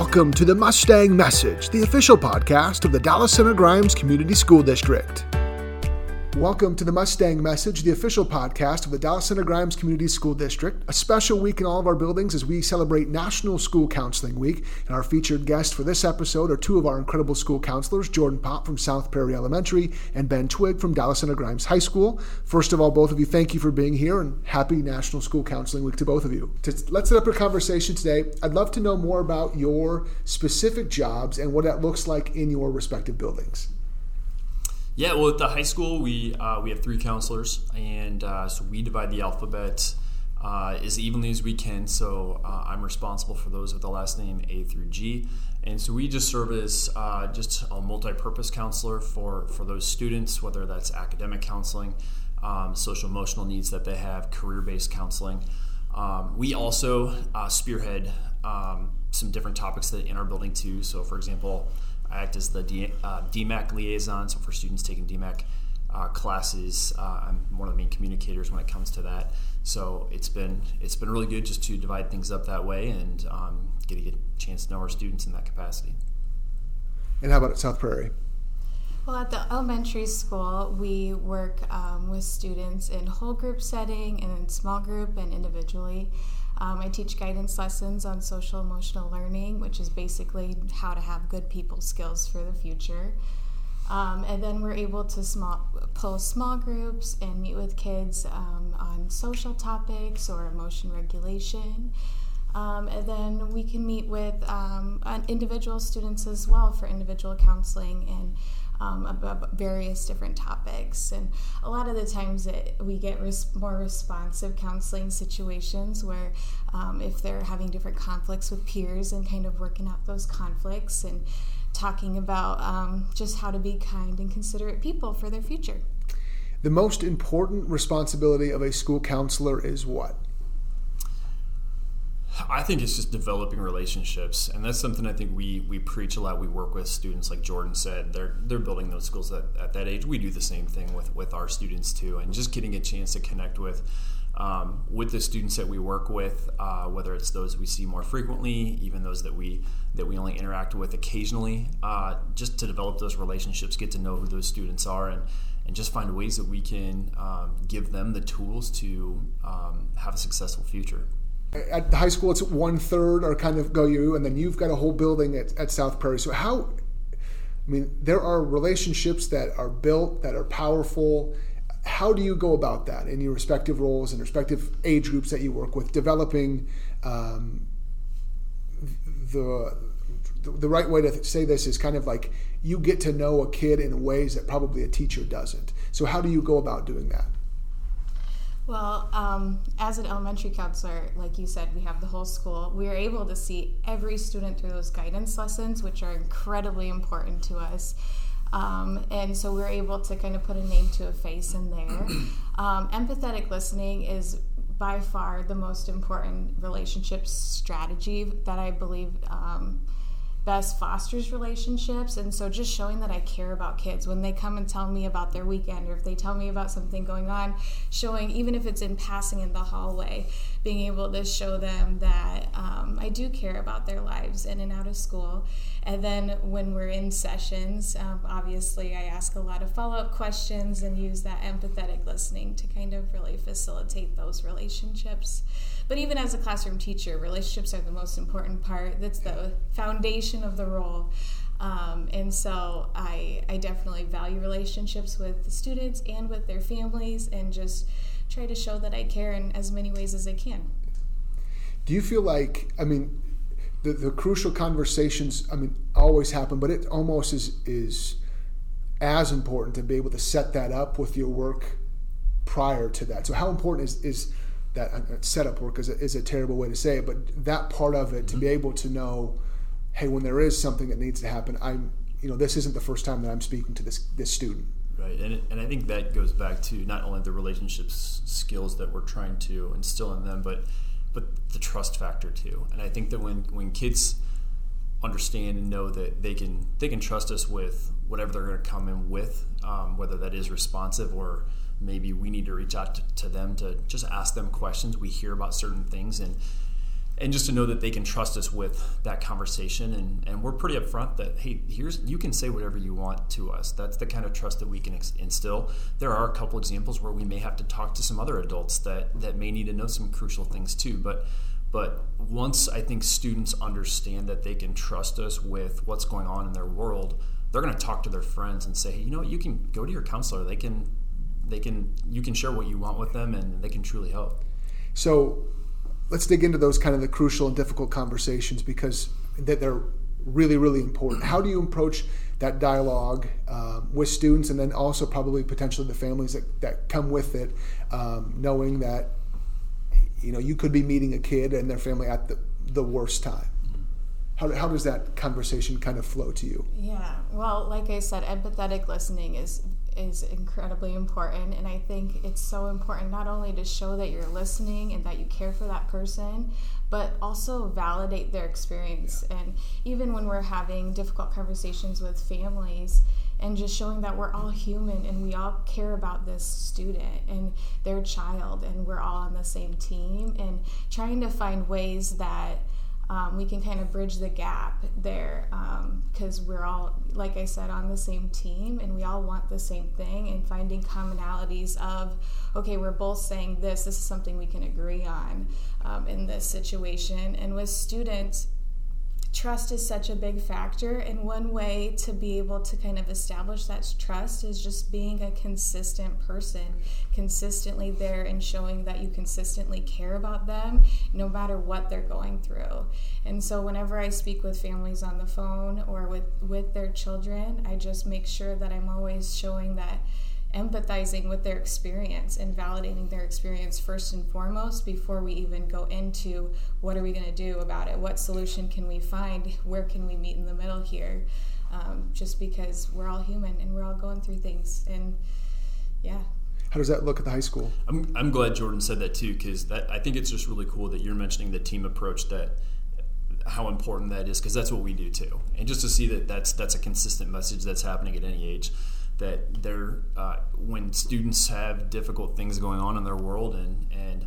Welcome to the Mustang Message, the official podcast of the Dallas Center Grimes Community School District. Welcome to the Mustang Message, the official podcast of the Dallas Center Grimes Community School District. A special week in all of our buildings as we celebrate National School Counseling Week. And our featured guests for this episode are two of our incredible school counselors, Jordan Paup from South Prairie Elementary and Ben Twigg from Dallas Center Grimes High School. First of all, both of you, thank you for being here and happy National School Counseling Week to both of you. To, let's set up a conversation today. I'd love to know more about your specific jobs and what that looks like in your respective buildings. Yeah, well, at the high school, we uh, we have three counselors, and uh, so we divide the alphabet uh, as evenly as we can. So uh, I'm responsible for those with the last name A through G, and so we just serve as uh, just a multi-purpose counselor for for those students, whether that's academic counseling, um, social emotional needs that they have, career-based counseling. Um, we also uh, spearhead um, some different topics that in our building too. So, for example. I act as the D, uh, DMACC liaison, so for students taking DMACC uh, classes, uh, I'm one of the main communicators when it comes to that. So it's been it's been really good just to divide things up that way and um, get a chance to know our students in that capacity. And how about at South Prairie? Well, at the elementary school, we work um, with students in whole group setting and in small group and individually. Um, I teach guidance lessons on social emotional learning, which is basically how to have good people skills for the future. Um, and then we're able to small, post small groups and meet with kids um, on social topics or emotion regulation. Um, and then we can meet with um, individual students as well for individual counseling and um, about various different topics. And a lot of the times it, we get res- more responsive counseling situations where um, if they're having different conflicts with peers and kind of working out those conflicts and talking about um, just how to be kind and considerate people for their future. The most important responsibility of a school counselor is what? I think it's just developing relationships, and that's something I think we we preach a lot. We work with students, like Jordan said, they're they're building those skills at, at that age. We do the same thing with with our students too, and just getting a chance to connect with. Um, with the students that we work with, uh, whether it's those we see more frequently, even those that we that we only interact with occasionally, uh, just to develop those relationships, get to know who those students are, and and just find ways that we can um, give them the tools to um, have a successful future at the high school it's one third or kind of go you and then you've got a whole building at, at south prairie. So how i mean there are relationships that are built that are powerful. How do you go about that in your respective roles and respective age groups that you work with developing um, the the right way to say this is kind of like you get to know a kid in ways that probably a teacher doesn't. So how do you go about doing that well, um, as an elementary counselor, like you said, we have the whole school. We are able to see every student through those guidance lessons, which are incredibly important to us. Um, and so we're able to kind of put a name to a face in there. Um, empathetic listening is by far the most important relationship strategy that I believe um, best fosters relationships. And so just showing that i care about kids. When they come and tell me about their weekend or if they tell me about something going on showing even if it's in passing in the hallway being able to show them that um, i do care about their lives in and out of school and then when we're in sessions um, obviously i ask a lot of follow-up questions and use that empathetic listening to kind of really facilitate those relationships but even as a classroom teacher, relationships are the most important part. That's the foundation of the role. Um, and so I, I definitely value relationships with the students and with their families and just try to show that I care in as many ways as I can. Do you feel like, I mean, the, the crucial conversations, I mean, always happen, but it almost is, is as important to be able to set that up with your work prior to that. So, how important is, is that uh, setup work is a, is a terrible way to say it, but that part of it to be mm-hmm. able to know, hey, when there is something that needs to happen, I'm, you know, this isn't the first time that I'm speaking to this this student. Right, and and I think that goes back to not only the relationships skills that we're trying to instill in them, but but the trust factor too. And I think that when when kids understand and know that they can they can trust us with whatever they're going to come in with, um, whether that is responsive or maybe we need to reach out to, to, them to just ask them questions. We hear about certain things, and and just to know that they can trust us with that conversation. And, and we're pretty upfront that hey here's you can say whatever you want to us. That's the kind of trust that we can instill. There are a couple examples where we may have to talk to some other adults that that may need to know some crucial things too. But but once i think students understand that they can trust us with what's going on in their world they're going to talk to their friends and say hey you know you can go to your counselor. They can they can you can share what you want with them and they can truly help. So let's dig into those kind of the crucial and difficult conversations because that they're really really important. How do you approach that dialogue um, with students and then also probably potentially the families that, that come with it um, knowing that you know you could be meeting a kid and their family at the, the worst time how, how does that conversation kind of flow to you yeah well like i said empathetic listening is is incredibly important. And I think it's so important not only to show that you're listening and that you care for that person, but also validate their experience. And even when we're having difficult conversations with families, and just showing that we're all human and we all care about this student and their child, and we're all on the same team, and trying to find ways that um, we can kind of bridge the gap there because um, we're all, like I said, on the same team and we all want the same thing and finding commonalities of, okay, we're both saying this, this is something we can agree on um, in this situation. And with students, trust is such a big factor and one way to be able to kind of establish that trust is just being a consistent person consistently there and showing that you consistently care about them no matter what they're going through. And so whenever i speak with families on the phone or with with their children i just make sure that i'm always showing that empathizing with their experience and validating their experience first and foremost before we even go into what are we going to do about it? What solution can we find? Where can we meet in the middle here? Um, just because we're all human and we're all going through things and yeah. How does that look at the high school? I'm, I'm glad jordan said that too because i think it's just really cool that you're mentioning the team approach that how important that is because that's what we do too. And just to see that that's that's a consistent message that's happening at any age that they're uh, when students have difficult things going on in their world and and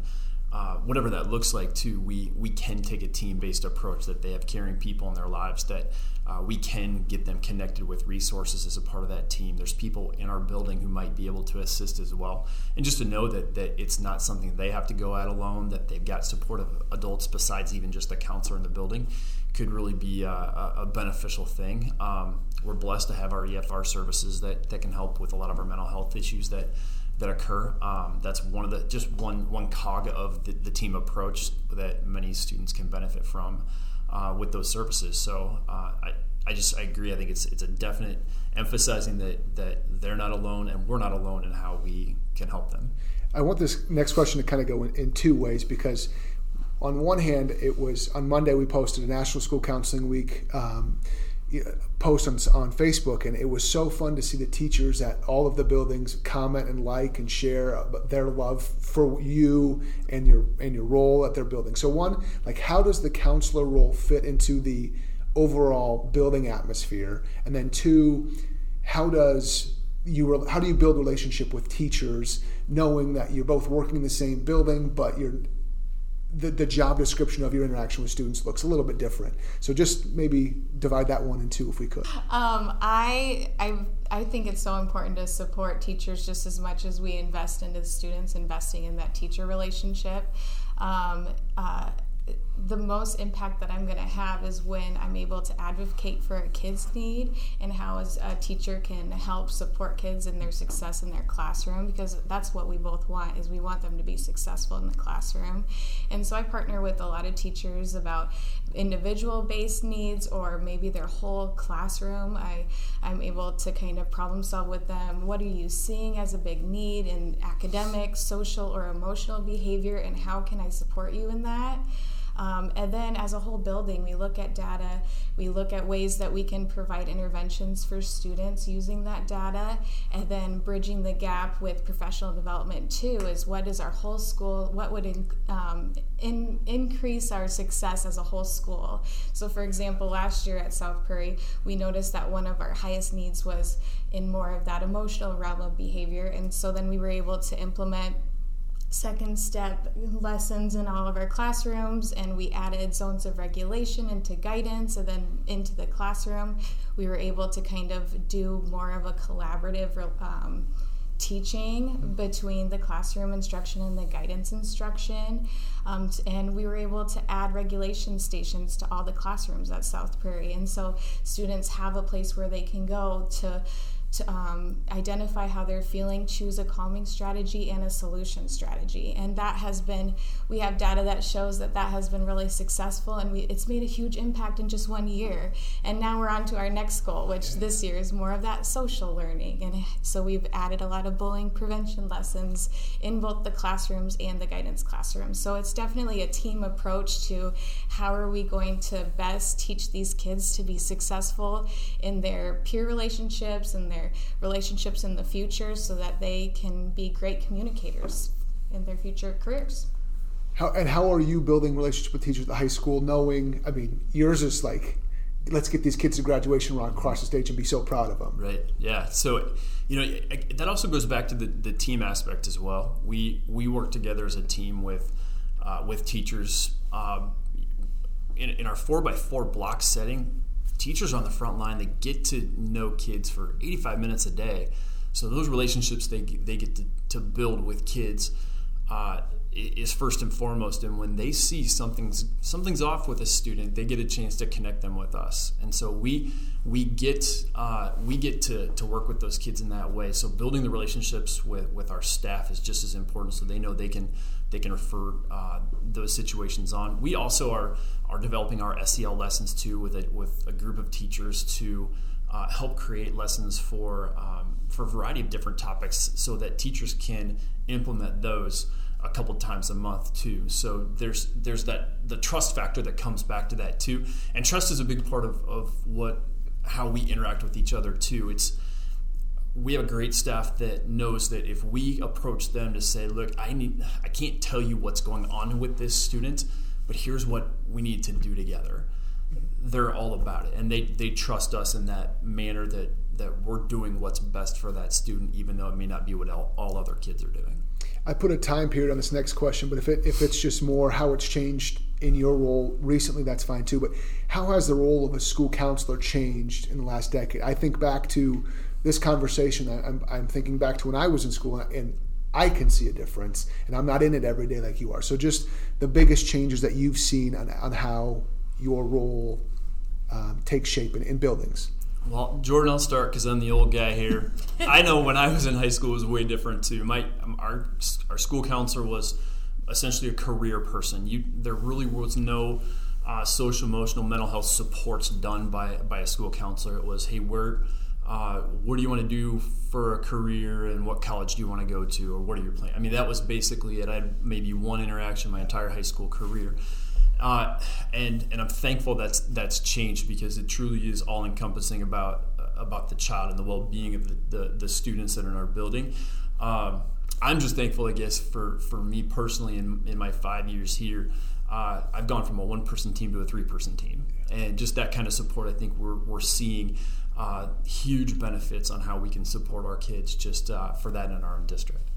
whatever that looks like too we we can take a team based approach that they have caring people in their lives that uh, we can get them connected with resources as a part of that team there's people in our building who might be able to assist as well and just to know that that it's not something they have to go at alone that they've got supportive adults besides even just the counselor in the building could really be a, a beneficial thing. Um, we're blessed to have our EFR services that, that can help with a lot of our mental health issues that that occur. Um, that's one of the just one one cog of the, the, team approach that many students can benefit from uh, with those services. So uh, I, I just I agree. I think it's it's a definite emphasizing that that they're not alone and we're not alone in how we can help them. I want this next question to kind of go in, in two ways because on one hand, it was on Monday we posted a National School Counseling Week um, post on, on Facebook, and it was so fun to see the teachers at all of the buildings comment and like and share uh, their love for you and your and your role at their building. So one, like how does the counselor role fit into the overall building atmosphere, and then two, how does you how do you build relationship with teachers knowing that you're both working in the same building but you're the, the job description of your interaction with students looks a little bit different. So just maybe divide that one in two if we could. Um, I, I, I think it's so important to support teachers just as much as we invest into the students, investing in that teacher relationship. Um, uh, the most impact that I'm going to have is when I'm able to advocate for a kid's need and how as a teacher can help support kids in their success in their classroom because that's what we both want is we want them to be successful in the classroom. And so I partner with a lot of teachers about individual based needs or maybe their whole classroom. I I'm able to kind of problem solve with them. What are you seeing as a big need in academic, social or emotional behavior and how can I support you in that? Um, and then as a whole building, we look at data, we look at ways that we can provide interventions for students using that data, and then bridging the gap with professional development too is what is our whole school, what would in, um, in, increase our success as a whole school. So, for example, last year at South Prairie, we noticed that one of our highest needs was in more of that emotional realm of behavior, and so then we were able to implement second step lessons in all of our classrooms and we added zones of regulation into guidance and then into the classroom we were able to kind of do more of a collaborative um, teaching between the classroom instruction and the guidance instruction. Um, and we were able to add regulation stations to all the classrooms at South Prairie. And so students have a place where they can go to to um, identify how they're feeling, choose a calming strategy and a solution strategy. And that has been, we have data that shows that that has been really successful and we, it's made a huge impact in just one year. And now we're on to our next goal, which this year is more of that social learning. And so we've added a lot of bullying prevention lessons in both the classrooms and the guidance classrooms. So it's definitely a team approach to how are we going to best teach these kids to be successful in their peer relationships and their their relationships in the future so that they can be great communicators in their future careers. How, and how are you building relationships with teachers at the high school, knowing, I mean, yours is like, let's get these kids to graduation run across the stage and be so proud of them. Right. Yeah. So, you know, that also goes back to the, the team aspect as well. We we work together as a team with uh, with teachers. Um, in, in our four by four block setting, teachers on the front line they get to know kids for 85 minutes a day. So those relationships they, they get to, to build with kids uh, is first and foremost. And when they see something's something's off with a student they get a chance to connect them with us. And so we we get uh, we get to, to work with those kids in that way. So building the relationships with, with our staff is just as important so they know they can they can refer uh, those situations on. We also are are developing our SEL lessons too with a, with a group of teachers to uh, help create lessons for um, for a variety of different topics so that teachers can implement those a couple times a month too. So there's there's that the trust factor that comes back to that too, and trust is a big part of, of what how we interact with each other too. It's we have a great staff that knows that if we approach them to say, look, I need I can't tell you what's going on with this student, but here's what we need to do together. They're all about it, and they they trust us in that manner that that we're doing what's best for that student, even though it may not be what all, all other kids are doing. I put a time period on this next question, but if it if it's just more how it's changed in your role recently, that's fine too. But how has the role of a school counselor changed in the last decade? I think back to this conversation. I'm, I'm thinking back to when I was in school, and I can see a difference, and I'm not in it every day like you are. So, just the biggest changes that you've seen on, on how your role um, takes shape in, in buildings. Well, Jordan, I'll start because I'm the old guy here. I know when I was in high school, it was way different too. My our our school counselor was essentially a career person. You there really was no uh, social, emotional, mental health supports done by by a school counselor. It was, hey, where uh, what do you want to do for a career and what college do you want to go to or what are your plans? I mean, that was basically it. I had maybe one interaction my entire high school career. Uh, and and I'm thankful that's that's changed because it truly is all encompassing about about the child and the well being of the, the, the, students that are in our building. Um, I'm just thankful, I guess, for for me personally in, in my five years here. Uh, I've gone from a one person team to a three person team, and just that kind of support, I think we're we're seeing uh, huge benefits on how we can support our kids just uh, for that in our own district.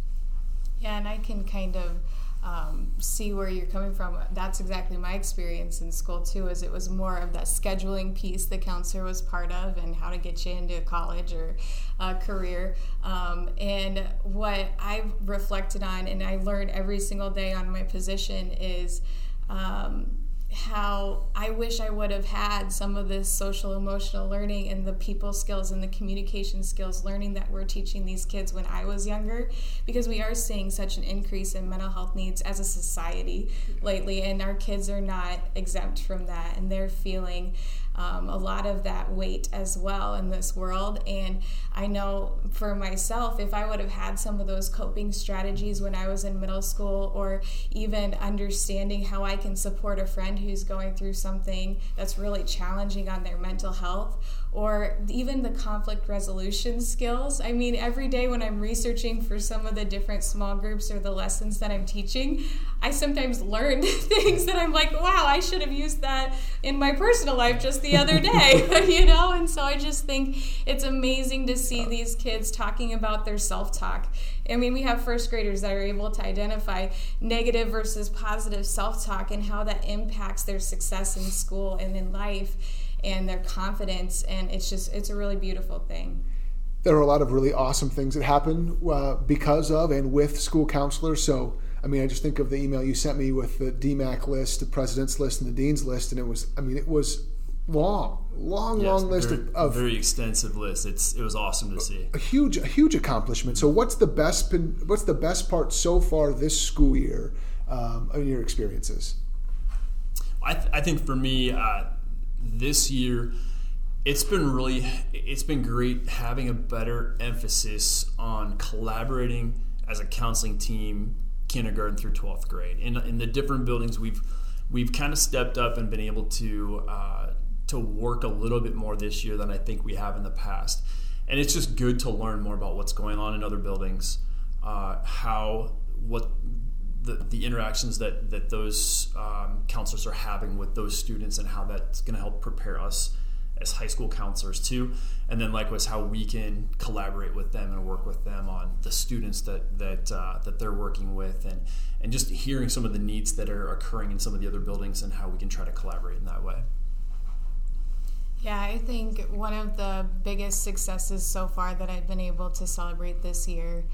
Yeah, and I can kind of um, see where you're coming from. That's exactly my experience in school too. Is it was more of that scheduling piece the counselor was part of, and how to get you into college or a career. Um, and what I've reflected on, and I learn every single day on my position, is. Um, how I wish I would have had some of this social emotional learning and the people skills and the communication skills learning that we're teaching these kids when I was younger because we are seeing such an increase in mental health needs as a society lately and our kids are not exempt from that and they're feeling um, a lot of that weight as well in this world. And I know for myself, if I would have had some of those coping strategies when I was in middle school, or even understanding how I can support a friend who's going through something that's really challenging on their mental health, or even the conflict resolution skills. I mean, every day when I'm researching for some of the different small groups or the lessons that I'm teaching, I sometimes learn things that I'm like, wow, I should have used that in my personal life just the other day, you know? And so I just think it's amazing to see these kids talking about their self talk. I mean, we have first graders that are able to identify negative versus positive self talk and how that impacts their success in school and in life and their confidence. And it's just, it's a really beautiful thing there are a lot of really awesome things that happen uh, because of and with school counselors. So, I mean, I just think of the email you sent me with the DMACC list, the president's list, and the dean's list, and it was, I mean, it was long, long, yes, long list very, of, of, very extensive list. It's it was awesome to see. A huge, a huge accomplishment. So, what's the best? What's the best part so far this school year um, in your experiences? I, th- I think for me, uh, this year it's been really it's been great having a better emphasis on collaborating as a counseling team kindergarten through 12th grade in, in the different buildings we've we've kind of stepped up and been able to uh, to work a little bit more this year than I think we have in the past. And it's just good to learn more about what's going on in other buildings uh, how what the, the interactions that that those um, counselors are having with those students and how that's going to help prepare us as high school counselors too. And then likewise how we can collaborate with them and work with them on the students that that uh, that they're working with and and just hearing some of the needs that are occurring in some of the other buildings and how we can try to collaborate in that way yeah, I think one of the biggest successes so far that I've been able to celebrate this year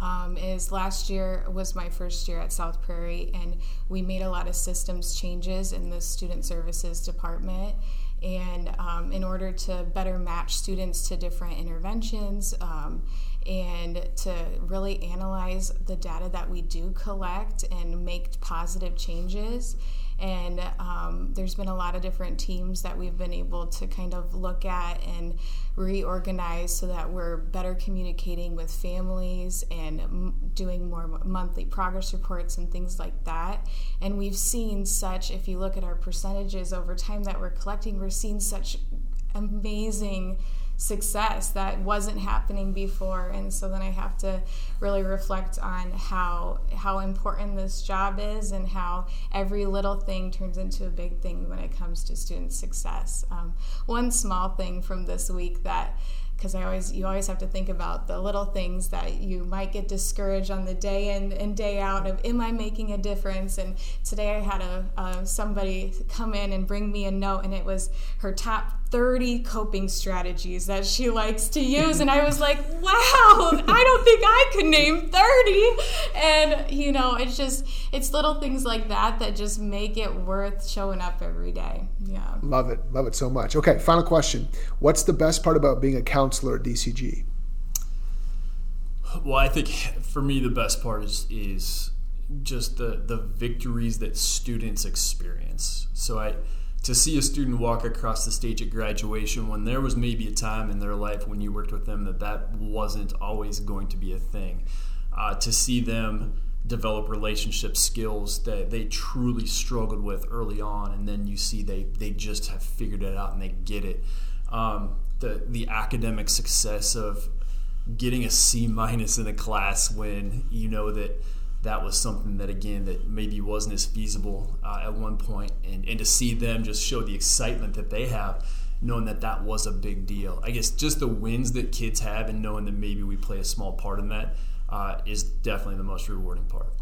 um, is last year was my first year at South Prairie, and we made a lot of systems changes in the student services department. And um, in order to better match students to different interventions um, and to really analyze the data that we do collect and make positive changes and um, there's been a lot of different teams that we've been able to kind of look at and reorganize so that we're better communicating with families and m- doing more monthly progress reports and things like that. And we've seen such, if you look at our percentages over time that we're collecting, we're seeing such amazing success that wasn't happening before. And so then i have to really reflect on how how important this job is and how every little thing turns into a big thing when it comes to student success. Um, one small thing from this week that because I always you always have to think about the little things that you might get discouraged on the day in and day out of am I making a difference? And today I had a, a somebody come in and bring me a note and it was her top 30 coping strategies that she likes to use and I was like wow I don't think I could name 30 and you know it's just it's little things like that that just make it worth showing up every day. Yeah. Love it. Love it so much. Okay final question. What's the best part about being a counselor counselor at DCG? Well, I think for me the best part is is just the the victories that students experience. So I to see a student walk across the stage at graduation when there was maybe a time in their life when you worked with them that that wasn't always going to be a thing. Uh, to see them develop relationship skills that they truly struggled with early on, and then you see they they just have figured it out and they get it. Um, the the academic success of getting a C minus in a class when you know that that was something that again that maybe wasn't as feasible uh, at one point. And, and to see them just show the excitement that they have knowing that that was a big deal. I guess just the wins that kids have and knowing that maybe we play a small part in that uh, is definitely the most rewarding part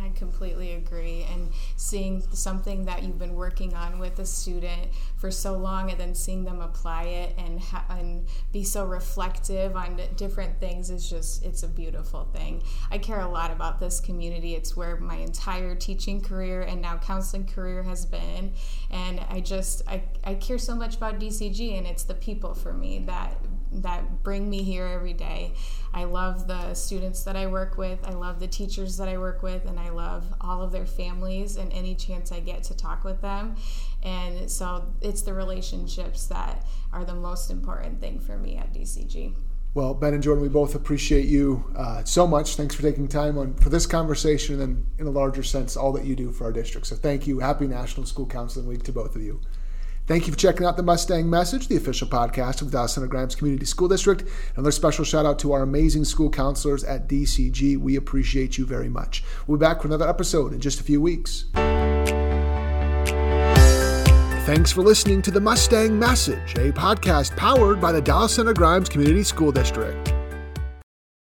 I completely agree. And seeing something that you've been working on with a student for so long and then seeing them apply it and, ha- and be so reflective on different things is just, it's a beautiful thing. I care a lot about this community. It's where my entire teaching career and now counseling career has been. And I just, I, I care so much about DCG and it's the people for me that that bring me here every day. I love the students that I work with. I love the teachers that I work with, and I love all of their families and any chance I get to talk with them. And so it's the relationships that are the most important thing for me at DCG. Well, Ben and Jordan, we both appreciate you uh, so much. Thanks for taking time on for this conversation, and in a larger sense, all that you do for our district. So, thank you. Happy National School Counseling Week to both of you. Thank you for checking out the Mustang Message, the official podcast of the Dallas Center Grimes Community School District. Another special shout out to our amazing school counselors at DCG. We appreciate you very much. We'll be back for another episode in just a few weeks. Thanks for listening to the Mustang Message, a podcast powered by the Dallas Center Grimes Community School District.